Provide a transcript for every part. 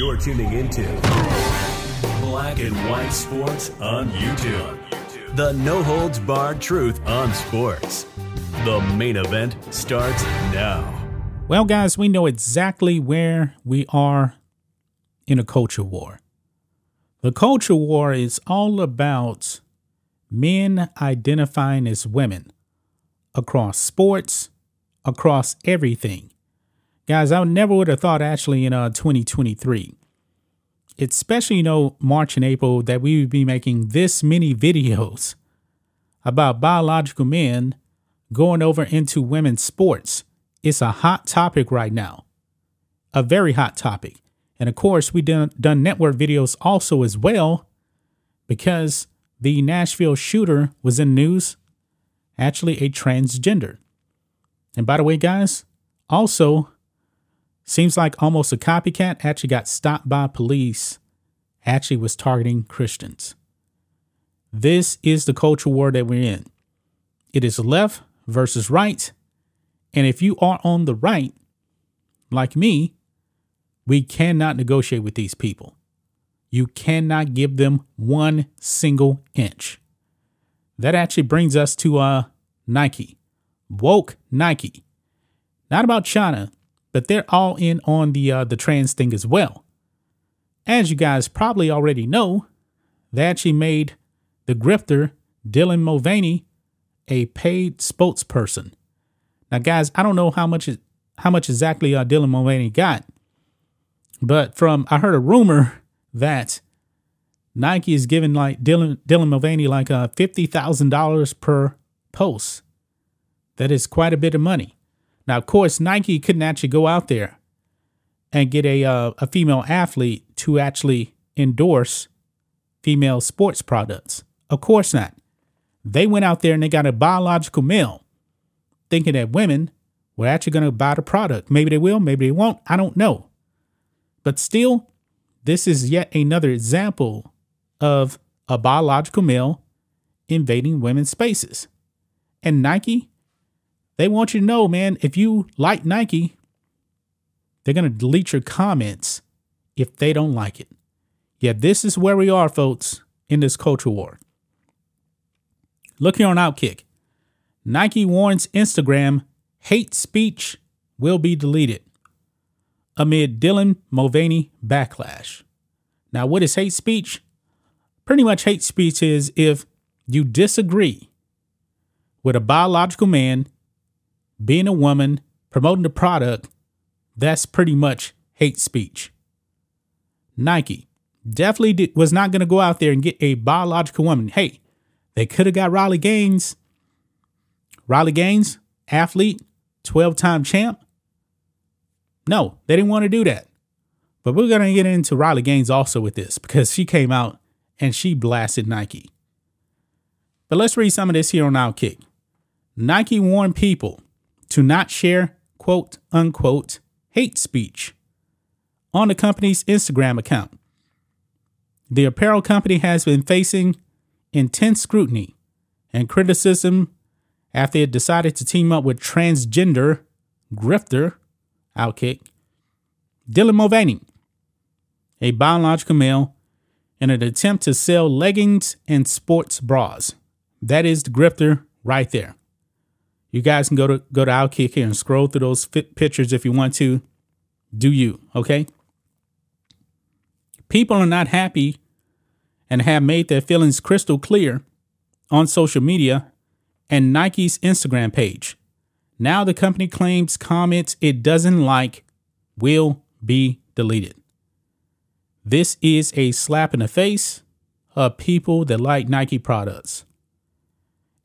You're tuning into Black and White Sports on YouTube. The no holds barred truth on sports. The main event starts now. Well, guys, we know exactly where we are in a culture war. The culture war is all about men identifying as women across sports, across everything. Guys, I never would have thought actually in uh 2023, especially you know March and April, that we would be making this many videos about biological men going over into women's sports. It's a hot topic right now, a very hot topic. And of course, we done done network videos also as well, because the Nashville shooter was in news, actually a transgender. And by the way, guys, also seems like almost a copycat actually got stopped by police, actually was targeting Christians. This is the culture war that we're in. It is left versus right. And if you are on the right, like me, we cannot negotiate with these people. You cannot give them one single inch. That actually brings us to uh, Nike. Woke Nike. Not about China, but they're all in on the uh, the trans thing as well. As you guys probably already know, they actually made the grifter Dylan Mulvaney a paid spokesperson. Now, guys, I don't know how much how much exactly uh, Dylan Mulvaney got, but from I heard a rumor that Nike is giving like Dylan Dylan Mulvaney like uh, fifty thousand dollars per post. That is quite a bit of money. Now, of course, Nike couldn't actually go out there and get a uh, a female athlete to actually endorse female sports products. Of course not. They went out there and they got a biological male, thinking that women were actually going to buy the product. Maybe they will, maybe they won't. I don't know. But still, this is yet another example of a biological male invading women's spaces. And Nike, they want you to know, man, if you like Nike, they're going to delete your comments if they don't like it. Yeah, this is where we are, folks, in this culture war. Look here on Outkick. Nike warns Instagram hate speech will be deleted amid Dylan Mulvaney backlash. Now, what is hate speech? Pretty much hate speech is if you disagree with a biological man being a woman promoting the product, that's pretty much hate speech. Nike definitely did, was not going to go out there and get a biological woman. Hey, they could have got Riley Gaines. Riley Gaines, athlete, 12 time champ. No, they didn't want to do that. But we're going to get into Riley Gaines also with this because she came out and she blasted Nike. But let's read some of this here on Outkick. Nike warned people to not share quote unquote hate speech on the company's Instagram account. The apparel company has been facing intense scrutiny and criticism after it decided to team up with transgender grifter Outkick, Dylan Mulvaney, a biological male, in an attempt to sell leggings and sports bras. That is the grifter right there. You guys can go to go to Outkick here and scroll through those pictures if you want to. Do you, okay? People are not happy and have made their feelings crystal clear on social media and Nike's Instagram page. Now the company claims comments it doesn't like will be deleted. This is a slap in the face of people that like Nike products.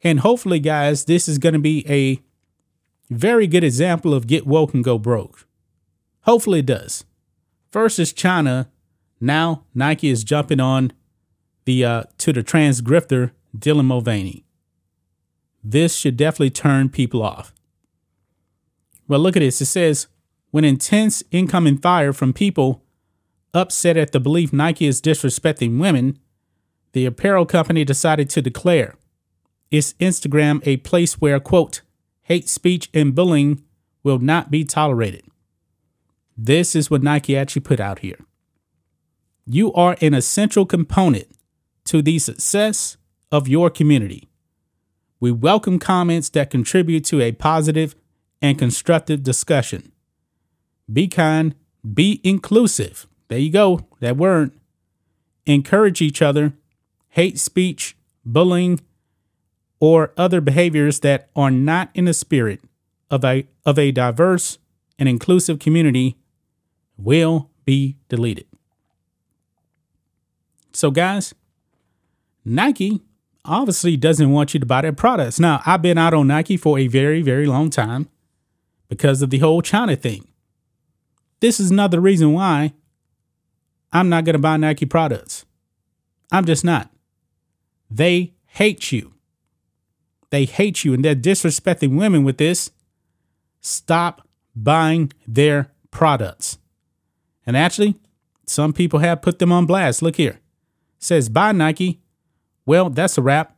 And hopefully, guys, this is going to be a very good example of get woke and go broke. Hopefully it does. First is China. Now Nike is jumping on the uh, to the trans grifter Dylan Mulvaney. This should definitely turn people off. Well, look at this. It says when intense incoming fire from people upset at the belief Nike is disrespecting women, the apparel company decided to declare its Instagram a place where, quote, hate speech and bullying will not be tolerated. This is what Nike actually put out here. You are an essential component to the success of your community. We welcome comments that contribute to a positive and constructive discussion. Be kind, be inclusive. There you go, that word. Encourage each other. Hate speech, bullying, or other behaviors that are not in the spirit of a, of a diverse and inclusive community will be deleted. So, guys, Nike obviously doesn't want you to buy their products. Now, I've been out on Nike for a very, very long time because of the whole China thing. This is another reason why I'm not going to buy Nike products. I'm just not. They hate you. They hate you and they're disrespecting women with this. Stop buying their products. And actually, some people have put them on blast. Look here. It says buy Nike. Well, that's a wrap.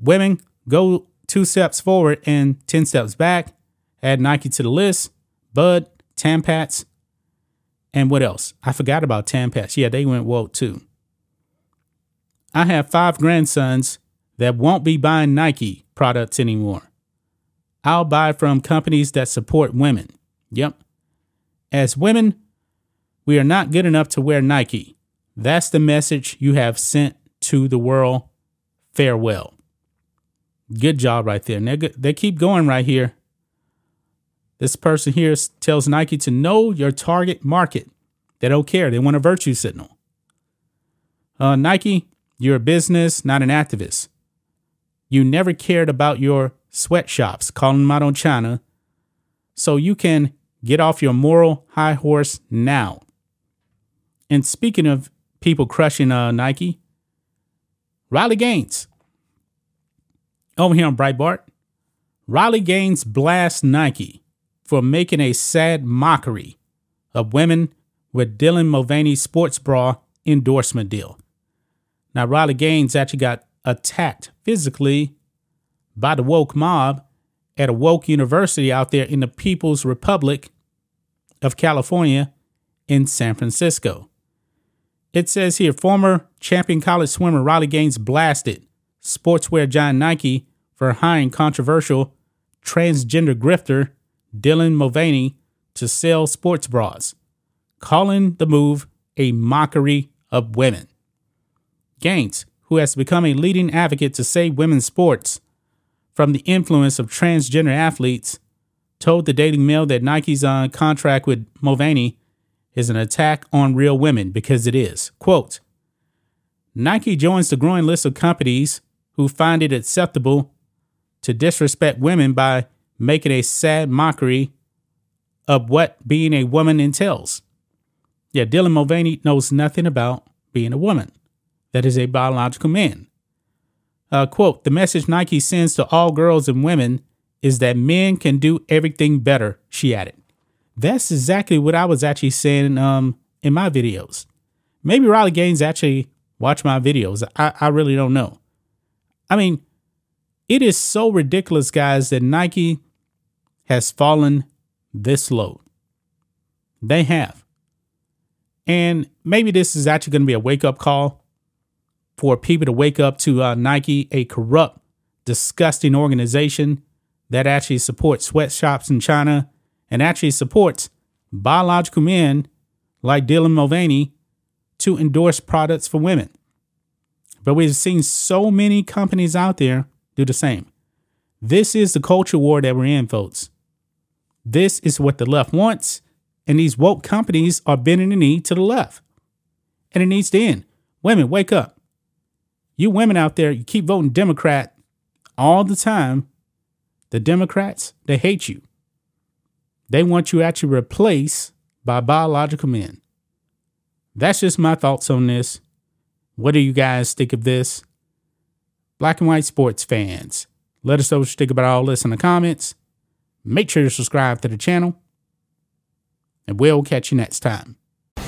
Women go two steps forward and 10 steps back. Add Nike to the list. Bud, Tampax, and what else? I forgot about Tampax. Yeah, they went woke too. I have five grandsons that won't be buying Nike products anymore. I'll buy from companies that support women. Yep. As women, we are not good enough to wear Nike. That's the message you have sent to the world. Farewell. Good job right there. They, they keep going right here. This person here tells Nike to know your target market. They don't care. They want a virtue signal. Uh, Nike, you're a business, not an activist. You never cared about your sweatshops, calling them out on China. So you can get off your moral high horse now. And speaking of people crushing uh, Nike, Riley Gaines. Over here on Breitbart, Riley Gaines blasts Nike for making a sad mockery of women with Dylan Mulvaney's sports bra endorsement deal. Now, Riley Gaines actually got attacked physically by the woke mob at a woke university out there in the People's Republic of California in San Francisco. It says here former champion college swimmer Riley Gaines blasted sportswear giant Nike for hiring controversial transgender grifter Dylan Mulvaney to sell sports bras, calling the move a mockery of women. Gaines, who has become a leading advocate to save women's sports from the influence of transgender athletes, told the Daily Mail that Nike's on uh, contract with Mulvaney is an attack on real women because it is. Quote Nike joins the growing list of companies who find it acceptable to disrespect women by making a sad mockery of what being a woman entails. Yeah, Dylan Mulvaney knows nothing about being a woman. That is a biological man. Uh, quote The message Nike sends to all girls and women is that men can do everything better, she added. That's exactly what I was actually saying um, in my videos. Maybe Riley Gaines actually watched my videos. I, I really don't know. I mean, it is so ridiculous, guys, that Nike has fallen this low. They have. And maybe this is actually going to be a wake up call for people to wake up to uh, Nike, a corrupt, disgusting organization that actually supports sweatshops in China and actually supports biological men like Dylan Mulvaney to endorse products for women. But we've seen so many companies out there do the same. This is the culture war that we're in, folks. This is what the left wants, and these woke companies are bending the knee to the left. And it needs to end. Women, wake up. You women out there, you keep voting Democrat all the time. The Democrats, they hate you. They want you actually replace by biological men. That's just my thoughts on this. What do you guys think of this? Black and white sports fans, let us know what you think about all this in the comments. Make sure to subscribe to the channel, and we'll catch you next time.